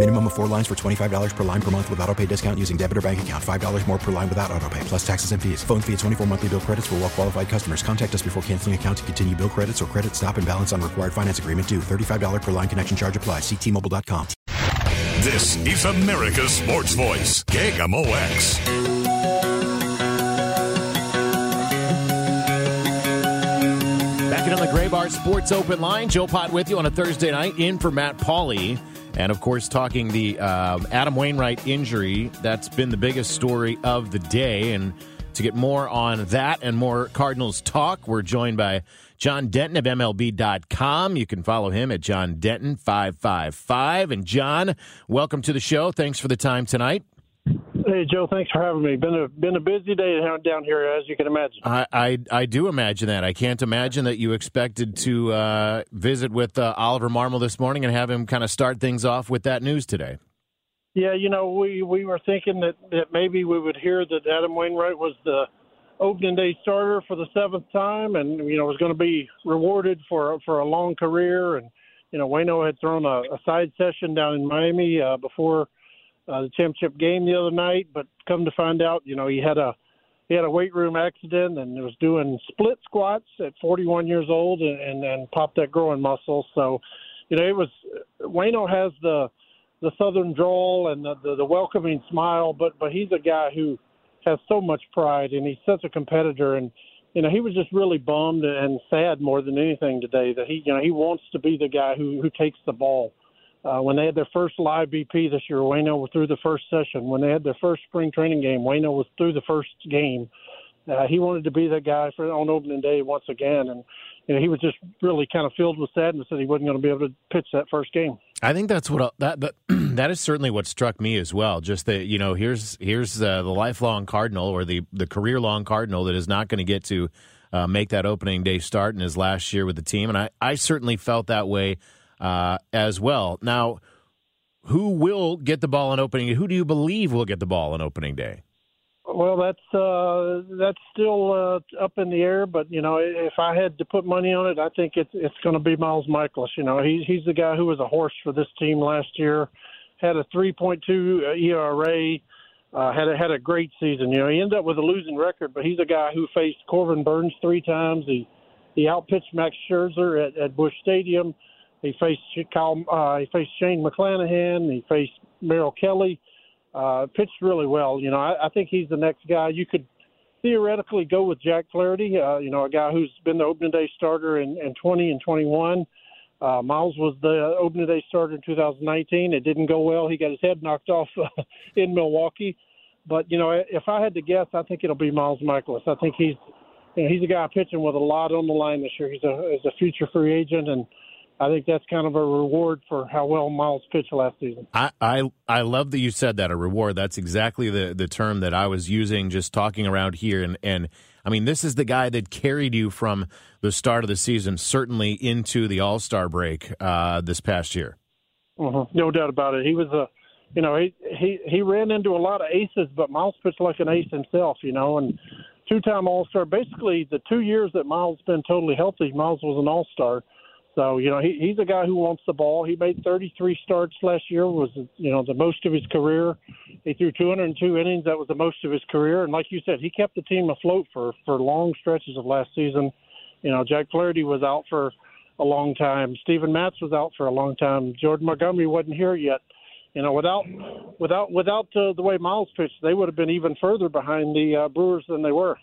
Minimum of four lines for $25 per line per month with auto pay discount using debit or bank account. $5 more per line without auto pay, plus taxes and fees. Phone fee at 24 monthly bill credits for well qualified customers. Contact us before canceling account to continue bill credits or credit stop and balance on required finance agreement due. $35 per line connection charge applies. Ctmobile.com. This is America's Sports Voice, KMOX. Back in on the Graybar Sports Open Line, Joe Pott with you on a Thursday night, in for Matt Pauley. And of course, talking the um, Adam Wainwright injury, that's been the biggest story of the day. And to get more on that and more Cardinals talk, we're joined by John Denton of MLB.com. You can follow him at John Denton555. And John, welcome to the show. Thanks for the time tonight. Hey Joe, thanks for having me. Been a been a busy day down here, as you can imagine. I I, I do imagine that. I can't imagine that you expected to uh, visit with uh, Oliver Marmol this morning and have him kind of start things off with that news today. Yeah, you know, we we were thinking that that maybe we would hear that Adam Wainwright was the opening day starter for the seventh time, and you know was going to be rewarded for for a long career. And you know, Wayno had thrown a, a side session down in Miami uh, before uh, the championship game the other night, but come to find out, you know, he had a he had a weight room accident and was doing split squats at 41 years old and and, and popped that growing muscle. So, you know, it was Wayno has the the southern drawl and the, the the welcoming smile, but but he's a guy who has so much pride and he's such a competitor and you know he was just really bummed and sad more than anything today that he you know he wants to be the guy who who takes the ball uh, when they had their first live BP this year, Wayno was through the first session. When they had their first spring training game, Wayno was through the first game. Uh, he wanted to be that guy for on opening day once again, and you know he was just really kind of filled with sadness that he wasn't going to be able to pitch that first game. I think that's what that that, that is certainly what struck me as well. Just that you know here's here's uh, the lifelong Cardinal or the the career long Cardinal that is not going to get to uh, make that opening day start in his last year with the team, and I I certainly felt that way uh, as well. Now, who will get the ball on opening? Who do you believe will get the ball on opening day? Well, that's uh, that's still uh, up in the air, but you know, if I had to put money on it, I think it's it's going to be Miles Mikolas. You know, he's he's the guy who was a horse for this team last year, had a 3.2 ERA, uh, had a, had a great season. You know, he ended up with a losing record, but he's a guy who faced Corbin Burnes three times. He he outpitched Max Scherzer at, at Busch Stadium. He faced Kyle, uh, he faced Shane McClanahan. He faced Merrill Kelly. Uh, pitched really well. You know, I, I think he's the next guy. You could theoretically go with Jack Flaherty. Uh, you know, a guy who's been the opening day starter in, in 20 and 21. Uh, Miles was the opening day starter in 2019. It didn't go well. He got his head knocked off uh, in Milwaukee. But you know, if I had to guess, I think it'll be Miles Mikolas. I think he's you know, he's a guy pitching with a lot on the line this year. He's a he's a future free agent, and I think that's kind of a reward for how well Miles pitched last season. I, I I love that you said that a reward. That's exactly the the term that I was using just talking around here. And and I mean, this is the guy that carried you from the start of the season, certainly into the All Star break uh, this past year. Mm-hmm. No doubt about it. He was a, you know, he he he ran into a lot of aces, but Miles pitched like an ace himself. You know, and two time All Star. Basically, the two years that Miles been totally healthy, Miles was an All Star so you know he, he's a guy who wants the ball. He made 33 starts last year, was you know the most of his career. He threw 202 innings. That was the most of his career. And like you said, he kept the team afloat for for long stretches of last season. You know Jack Flaherty was out for a long time. Steven Matz was out for a long time. Jordan Montgomery wasn't here yet. You know without without without uh, the way Miles pitched, they would have been even further behind the uh, Brewers than they were.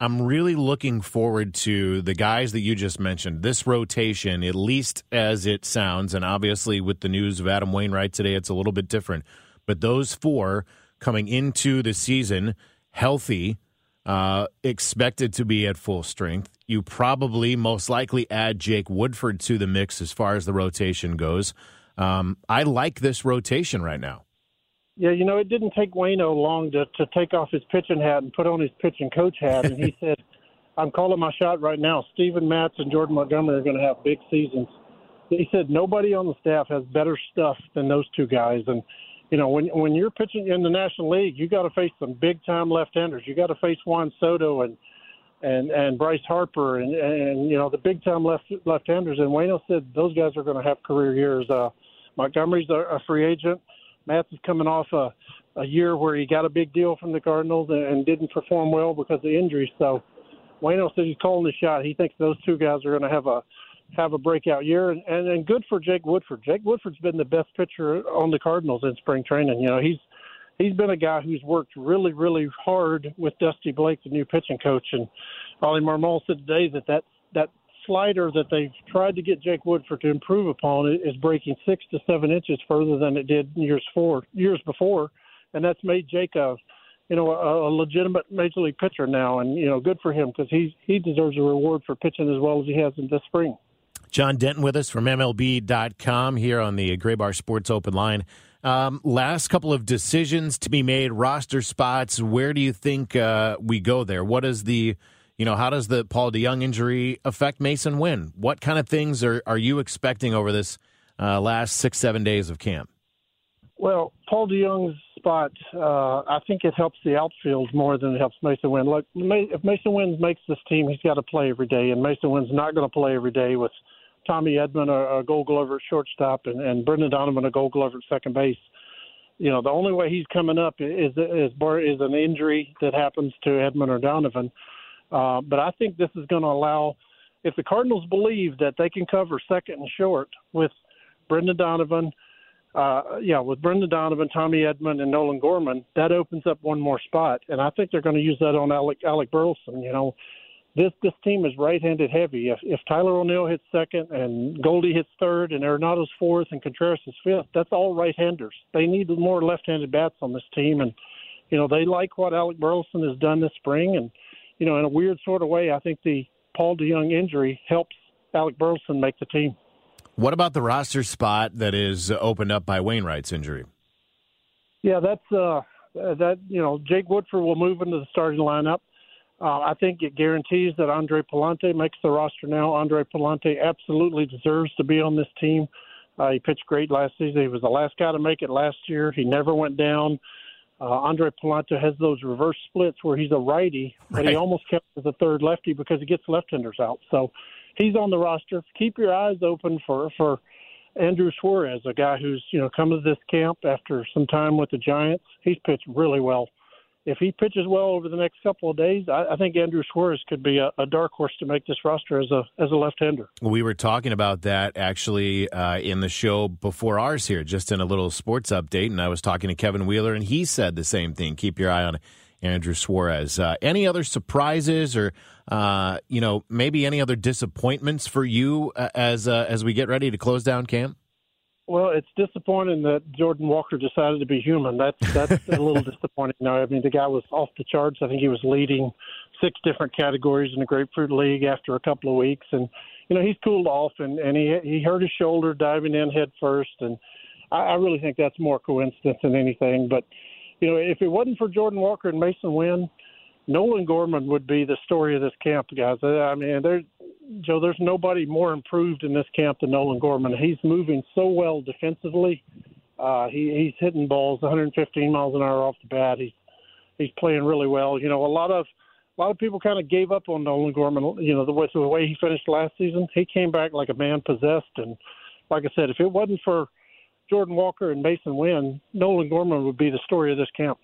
I'm really looking forward to the guys that you just mentioned. This rotation, at least as it sounds, and obviously with the news of Adam Wainwright today, it's a little bit different. But those four coming into the season healthy, uh, expected to be at full strength. You probably most likely add Jake Woodford to the mix as far as the rotation goes. Um, I like this rotation right now. Yeah, you know, it didn't take Wayno long to, to take off his pitching hat and put on his pitching coach hat. And he said, I'm calling my shot right now. Steven Matz and Jordan Montgomery are going to have big seasons. He said nobody on the staff has better stuff than those two guys. And, you know, when when you're pitching in the National League, you got to face some big time left-handers. You got to face Juan Soto and and and Bryce Harper and and you know the big time left left-handers. And Wayno said those guys are going to have career years. Uh, Montgomery's a, a free agent. Is coming off a, a year where he got a big deal from the Cardinals and, and didn't perform well because of injuries. So Wayno says he's calling the shot. He thinks those two guys are going to have a have a breakout year, and, and and good for Jake Woodford. Jake Woodford's been the best pitcher on the Cardinals in spring training. You know, he's he's been a guy who's worked really, really hard with Dusty Blake, the new pitching coach, and Oli Marmol said today that that that slider that they've tried to get Jake Woodford to improve upon is breaking six to seven inches further than it did years four years before, and that's made Jake a you know a, a legitimate major league pitcher now, and you know good for him because he he deserves a reward for pitching as well as he has in this spring. John Denton with us from MLB.com here on the Graybar Sports Open Line. Um, last couple of decisions to be made, roster spots. Where do you think uh, we go there? What is the you know, how does the Paul DeJong injury affect Masyn Winn? What kind of things are, are you expecting over this uh, last six, seven days of camp? Well, Paul DeJong's spot, uh, I think it helps the outfield more than it helps Masyn Winn. Look, if Masyn Winn makes this team, he's got to play every day, and Masyn Winn's not going to play every day with Tommy Edman, a, a Gold Glover at shortstop, and, and Brendan Donovan, a Gold Glover at second base. You know, the only way he's coming up is is, is an injury that happens to Edman or Donovan. Uh, but I think this is going to allow, if the Cardinals believe that they can cover second and short with Brendan Donovan, uh, yeah, with Brendan Donovan, Tommy Edman, and Nolan Gorman, that opens up one more spot, and I think they're going to use that on Alec Alec Burleson. You know, this this team is right-handed heavy. If, if Tyler O'Neill hits second and Goldie hits third and Arenado's fourth and Contreras is fifth, that's all right-handers. They need more left-handed bats on this team, and you know they like what Alec Burleson has done this spring, and you know, in a weird sort of way, I think the Paul DeJong injury helps Alec Burleson make the team. What about the roster spot that is opened up by Wainwright's injury? Yeah, that's uh, that. You know, Jake Woodford will move into the starting lineup. Uh, I think it guarantees that Andre Pallante makes the roster now. Andre Pallante absolutely deserves to be on this team. Uh, he pitched great last season. He was the last guy to make it last year. He never went down. Uh, Andre Pallante has those reverse splits where he's a righty, but right. he almost kept as a third lefty because he gets left-handers out. So he's on the roster. Keep your eyes open for for Andrew Suarez, a guy who's you know come to this camp after some time with the Giants. He's pitched really well if he pitches well over the next couple of days, I, I think Andrew Suarez could be a, a, dark horse to make this roster as a as a left-hander. We were talking about that actually uh, in the show before ours here, just in a little sports update, and I was talking to Kevin Wheeler, and he said the same thing. Keep your eye on Andrew Suarez. Uh, any other surprises, or uh, you know, maybe any other disappointments for you uh, as uh, as we get ready to close down camp? Well, it's disappointing that Jordan Walker decided to be human. That's that's a little disappointing. No, I mean the guy was off the charts. I think he was leading six different categories in the Grapefruit League after a couple of weeks, and you know he's cooled off and and he he hurt his shoulder diving in head first, and I, I really think that's more coincidence than anything. But you know if it wasn't for Jordan Walker and Masyn Winn, Nolan Gorman would be the story of this camp, guys. I mean, there, Joe, there's nobody more improved in this camp than Nolan Gorman. He's moving so well defensively. Uh, he, he's hitting balls 115 miles an hour off the bat. He's he's playing really well. You know, a lot of a lot of people kind of gave up on Nolan Gorman. You know, the way the way he finished last season, he came back like a man possessed. And like I said, if it wasn't for Jordan Walker and Masyn Winn, Nolan Gorman would be the story of this camp.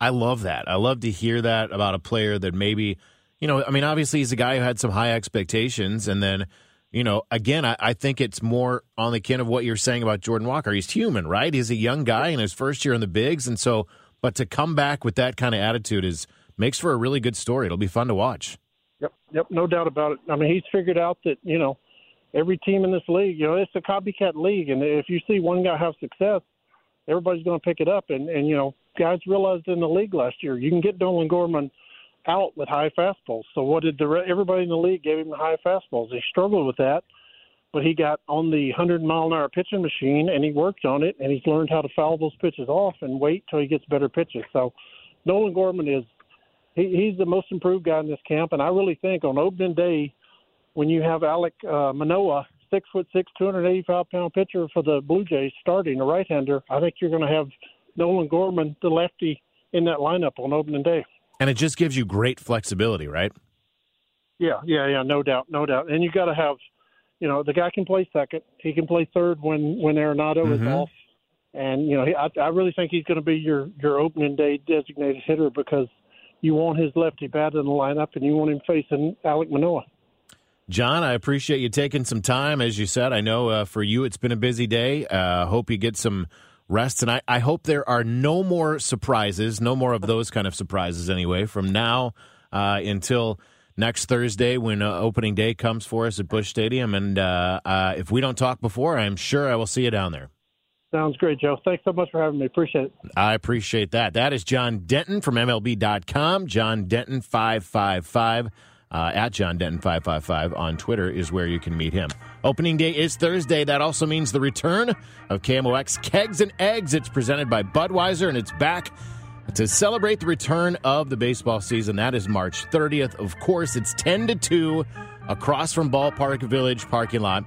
I love that. I love to hear that about a player that maybe, you know, I mean, obviously he's a guy who had some high expectations. And then, you know, again, I, I think it's more on the kin of what you're saying about Jordan Walker. He's human, right? He's a young guy in his first year in the bigs. And so, but to come back with that kind of attitude is makes for a really good story. It'll be fun to watch. Yep, yep, no doubt about it. I mean, he's figured out that you know every team in this league, you know, it's a copycat league, and if you see one guy have success, everybody's going to pick it up. And and you know, guys realized in the league last year, you can get Nolan Gorman out with high fastballs. So what did the everybody in the league gave him the high fastballs? He struggled with that, but he got on the 100 mile an hour pitching machine and he worked on it and he's learned how to foul those pitches off and wait till he gets better pitches. So Nolan Gorman is he, he's the most improved guy in this camp, and I really think on opening day when you have Alek uh, Manoah, six foot six, 285 pound pitcher for the Blue Jays starting a right hander, I think you're going to have Nolan Gorman, the lefty, in that lineup on opening day. And it just gives you great flexibility, right? Yeah, yeah, yeah, no doubt, no doubt. And you got to have, you know, the guy can play second. He can play third when when Arenado mm-hmm. is off. And you know, he, I, I really think he's going to be your your opening day designated hitter because you want his lefty bat in the lineup and you want him facing Alek Manoah. John, I appreciate you taking some time. As you said, I know uh, for you it's been a busy day. Uh, hope you get some rest tonight. I hope there are no more surprises, no more of those kind of surprises anyway, from now uh, until next Thursday when uh, opening day comes for us at Busch Stadium. And uh, uh, if we don't talk before, I'm sure I will see you down there. Sounds great, Joe. Thanks so much for having me. Appreciate it. I appreciate that. That is John Denton from MLB.com. John Denton 555 uh, at John Denton 555 on Twitter is where you can meet him. Opening day is Thursday. That also means the return of KMOX Kegs and Eggs. It's presented by Budweiser and it's back to celebrate the return of the baseball season. That is March 30th. Of course, it's 10 to 2 across from Ballpark Village parking lot.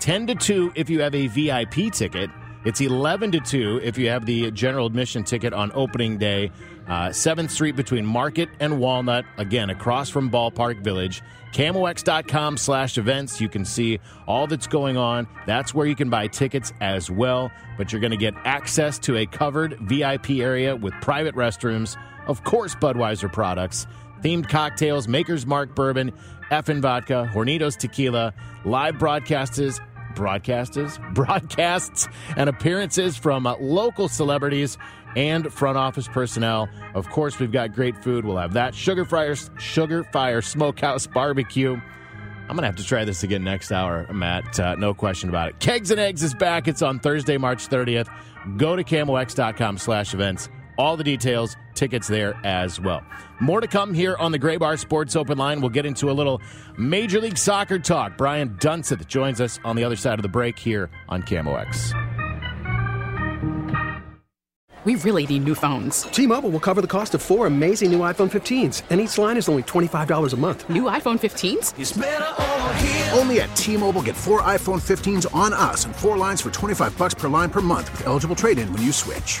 10 to 2 if you have a VIP ticket. It's 11 to 2 if you have the general admission ticket on opening day. Uh, 7th Street between Market and Walnut, again, across from Ballpark Village. KMOX.com slash events. You can see all that's going on. That's where you can buy tickets as well. But you're going to get access to a covered VIP area with private restrooms, of course, Budweiser products, themed cocktails, Maker's Mark bourbon, Effen vodka, Hornitos tequila, live broadcasts, broadcasters, broadcasts, and appearances from uh, local celebrities and front office personnel. Of course, we've got great food. We'll have that Sugarfire, Sugar Fire Smokehouse Barbecue. I'm gonna have to try this again next hour, Matt. Uh, no question about it. Kegs and Eggs is back. It's on Thursday, March 30th. Go to KMOX.com/events all the details, tickets there as well. More to come here on the Graybar Sports Open Line. We'll get into a little Major League Soccer talk. Brian Dunseth joins us on the other side of the break here on KMOX. We really need new phones. T-Mobile will cover the cost of four amazing new iPhone 15s, and each line is only $25 a month. New iPhone 15s? Only at T-Mobile get four iPhone 15s on us and four lines for 25 bucks per line per month with eligible trade-in when you switch.